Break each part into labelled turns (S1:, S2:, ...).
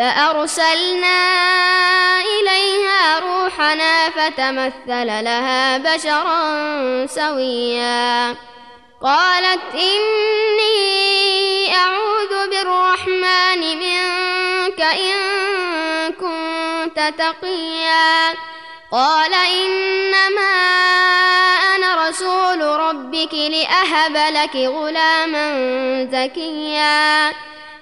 S1: فأرسلنا إليها روحنا فتمثل لها بشرا سويا. قالت إني أعوذ بالرحمن منك إن كنت تقيا. قال إنما أنا رسول ربك لأهب لك غلاما زكيا.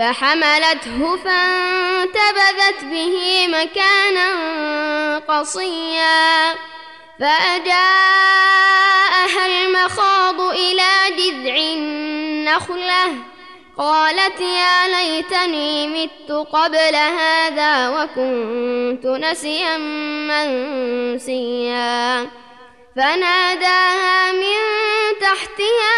S1: فحملته فانتبذت به مكانا قصيا فأجاءها المخاض إلى جذع النخلة قالت يا ليتني مت قبل هذا وكنت نسيا منسيا. فناداها من تحتها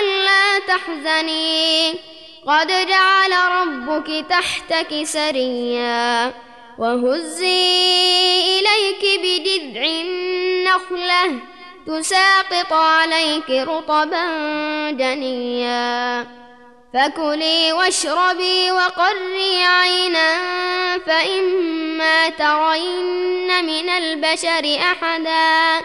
S1: ألا تحزني. قد جعل ربك تحتك سريا وهزي إليك بجذع النخلة تساقط عليك رطبا جنيا فكلي واشربي وقري عينا فإما ترين من البشر أحدا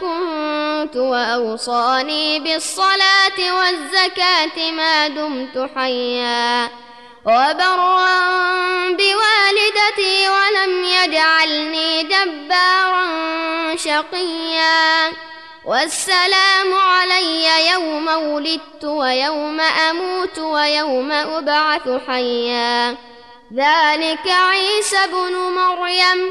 S1: كنت وأوصاني بالصلاة والزكاة ما دمت حيا. وبرا بوالدتي ولم يجعلني جبارا شقيا. والسلام علي يوم ولدت ويوم أموت ويوم أبعث حيا. ذلك عيسى بن مريم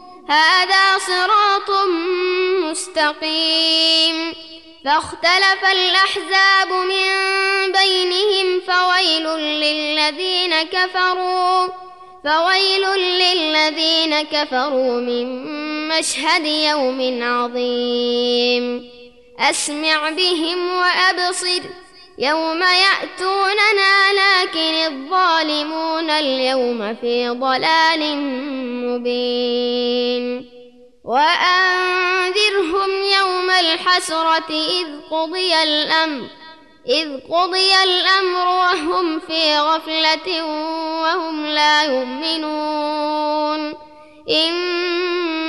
S1: هذا صراط مستقيم. فاختلف الأحزاب من بينهم فويل للذين كفروا فويل للذين كفروا من مشهد يوم عظيم. أسمع بهم وأبصر. يوم يأتوننا لكن الظالمون اليوم في ضلال مبين. وأنذرهم يوم الحسرة إذ قضي الأمر إذ قضي الأمر وهم في غفلة وهم لا يؤمنون.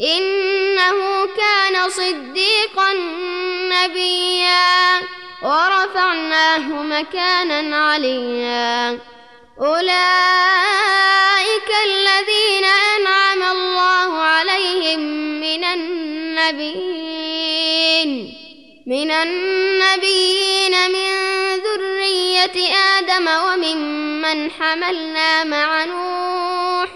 S1: إنه كان صديقا نبيا ورفعناه مكانا عليا. أولئك الذين أنعم الله عليهم من النبيين من النبيين من ذرية آدم وممن حملنا مع نوح.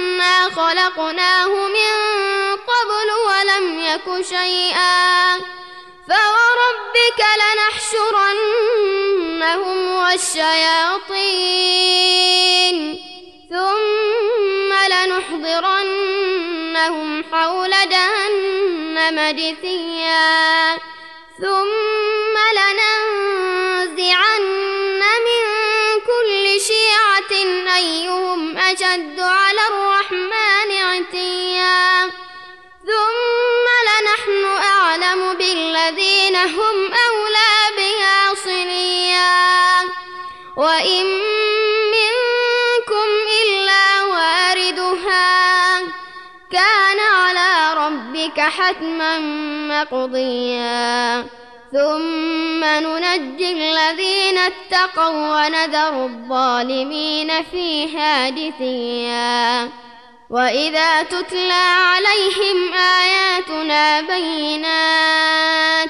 S1: أنا خلقناه من قبل ولم يك شيئا فوربك لنحشرنهم والشياطين ثم لنحضرنهم حول جهنم جثيا ثم لننزعن من كل شيعة أيهم أشد على الرحمن هم أولى بها صليا. وإن منكم إلا واردها كان على ربك حتما مقضيا. ثم ننجي الذين اتقوا ونذر الظالمين فيها جثيا وإذا تتلى عليهم آياتنا بينات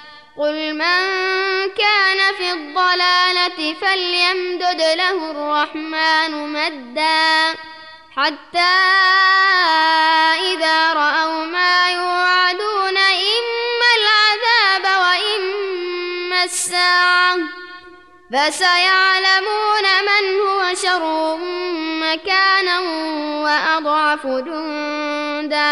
S1: قل من كان في الضلالة فليمدد له الرحمن مدا حتى إذا رأوا ما يوعدون إما العذاب وإما الساعة فسيعلمون من هو شر مكانا وأضعف جندا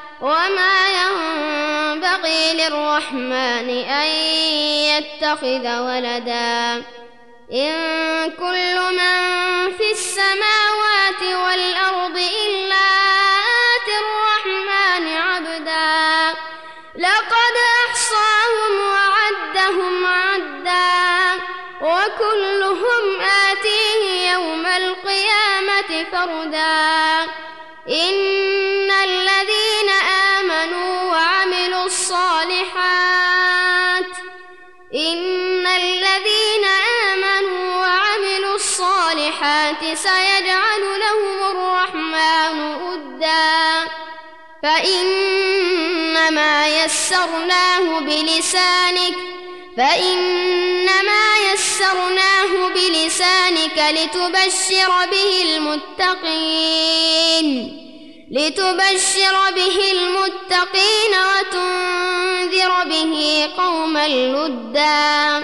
S1: وما ينبغي للرحمن أن يتخذ ولدا. إن كل من في السماوات والأرض إلا آتي الرحمن عبدا. لقد أحصاهم وعدهم عدا. وكلهم آتيه يوم القيامة فردا. إن الصالحات سيجعل لهم الرحمن أدا فإنما يسرناه بلسانك فإنما يسرناه بلسانك لتبشر به المتقين لتبشر به المتقين وتنذر به قوما لدا